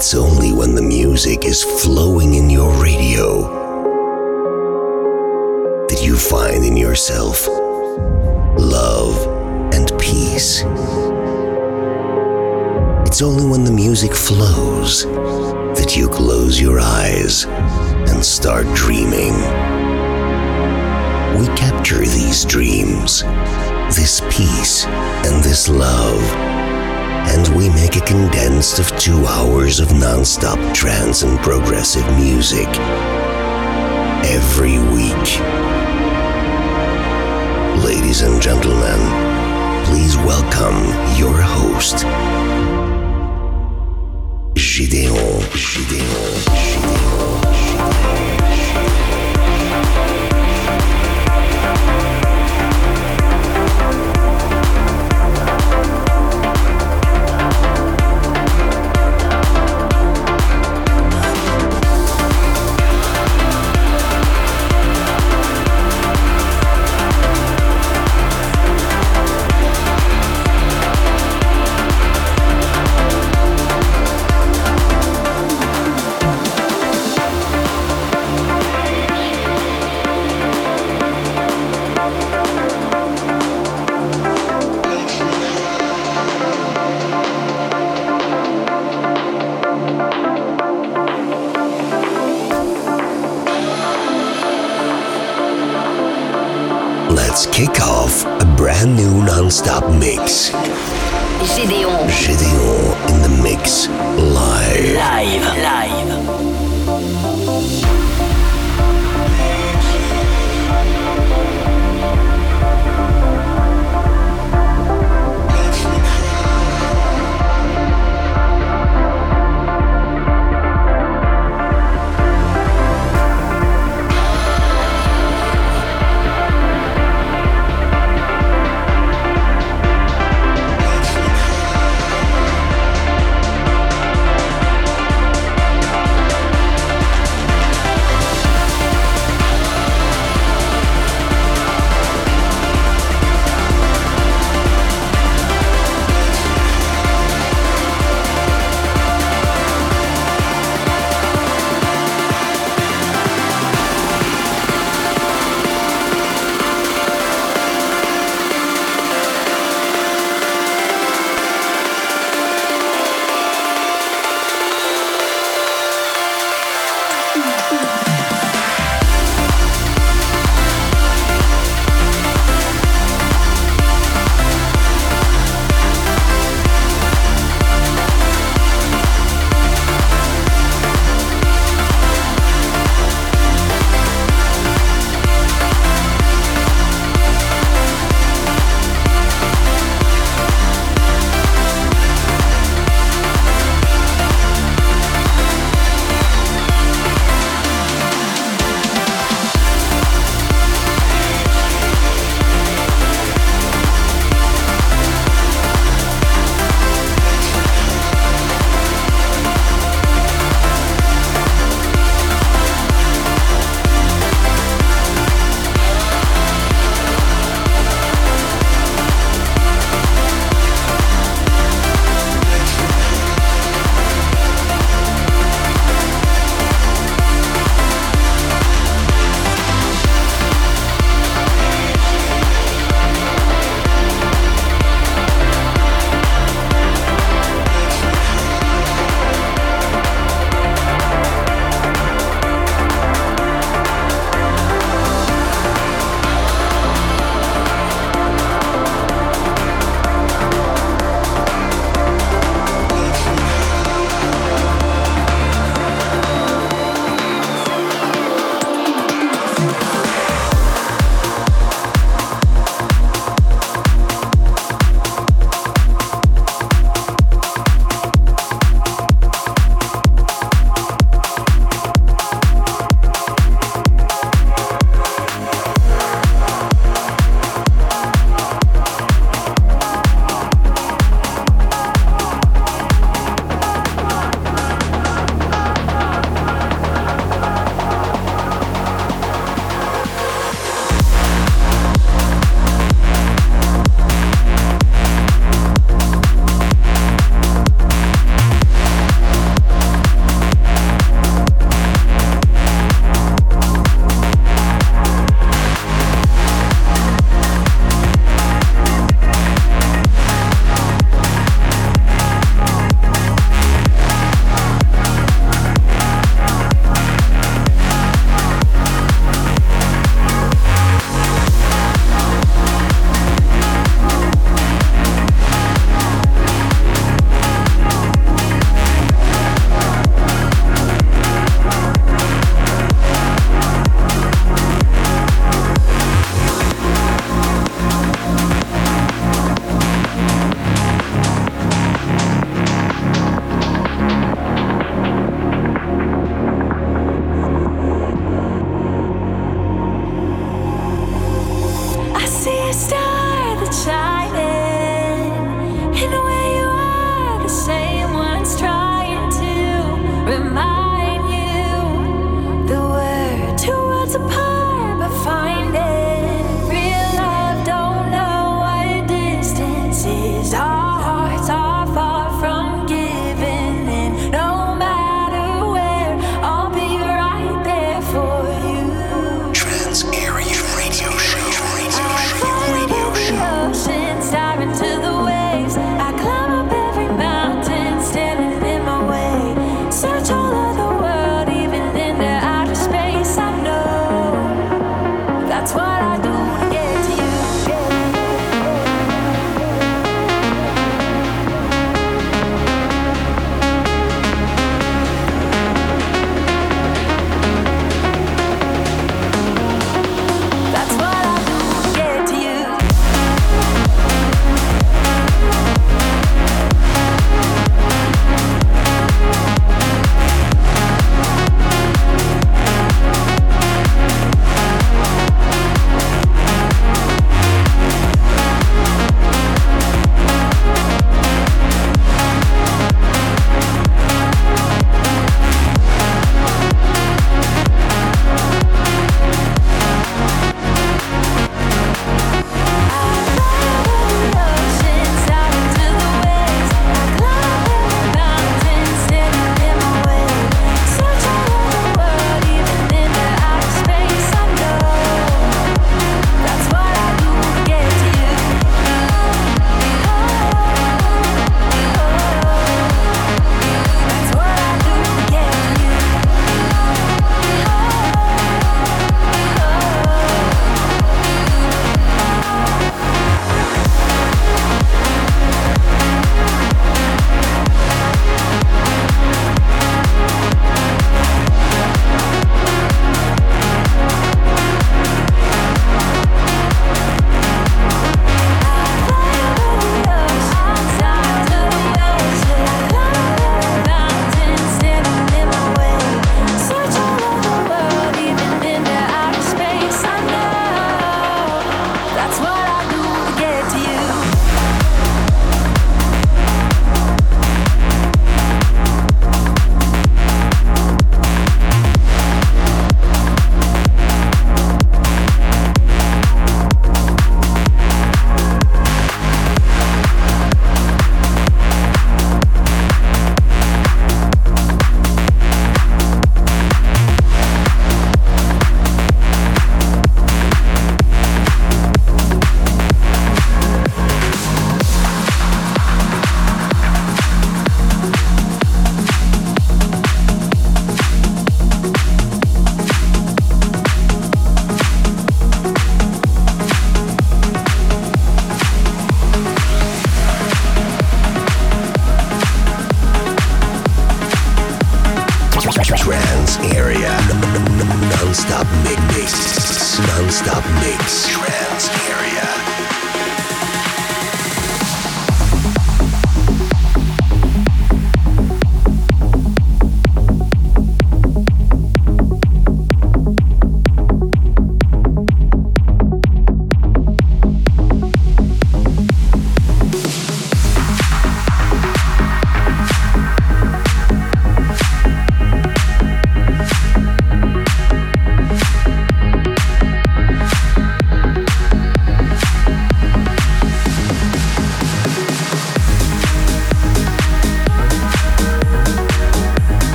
It's only when the music is flowing in your radio that you find in yourself love and peace. It's only when the music flows that you close your eyes and start dreaming. We capture these dreams, this peace, and this love, and we make a condensed of two hours of non-stop trance and progressive music every week. Ladies and gentlemen, please welcome your host, Gideon, Gideon, Gideon. Let's brand new non-stop mix. Gédéon. Gideon in the mix live. Live. Live.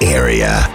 Area.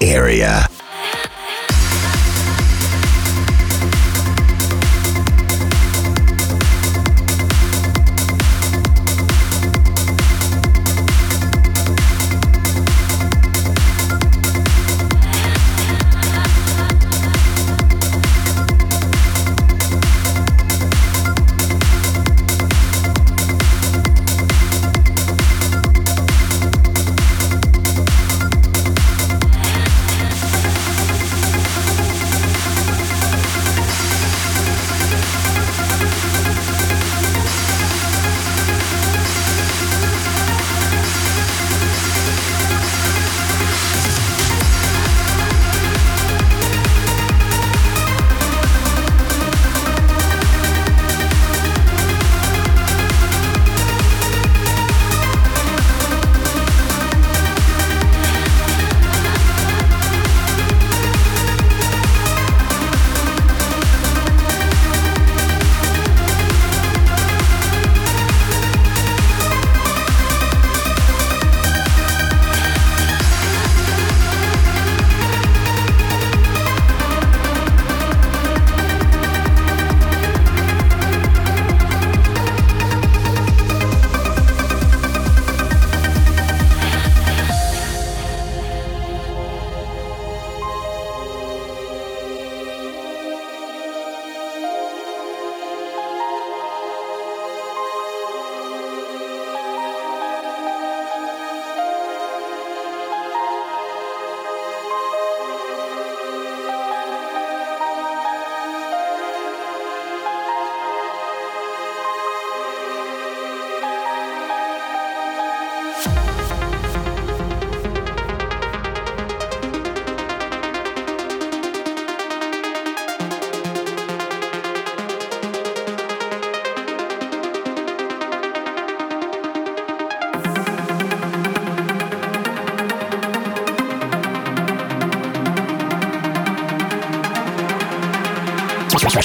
Area.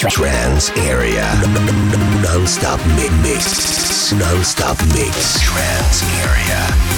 Trans area. Non-stop mix. Non-stop mix. Trans area.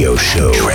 Radio Show.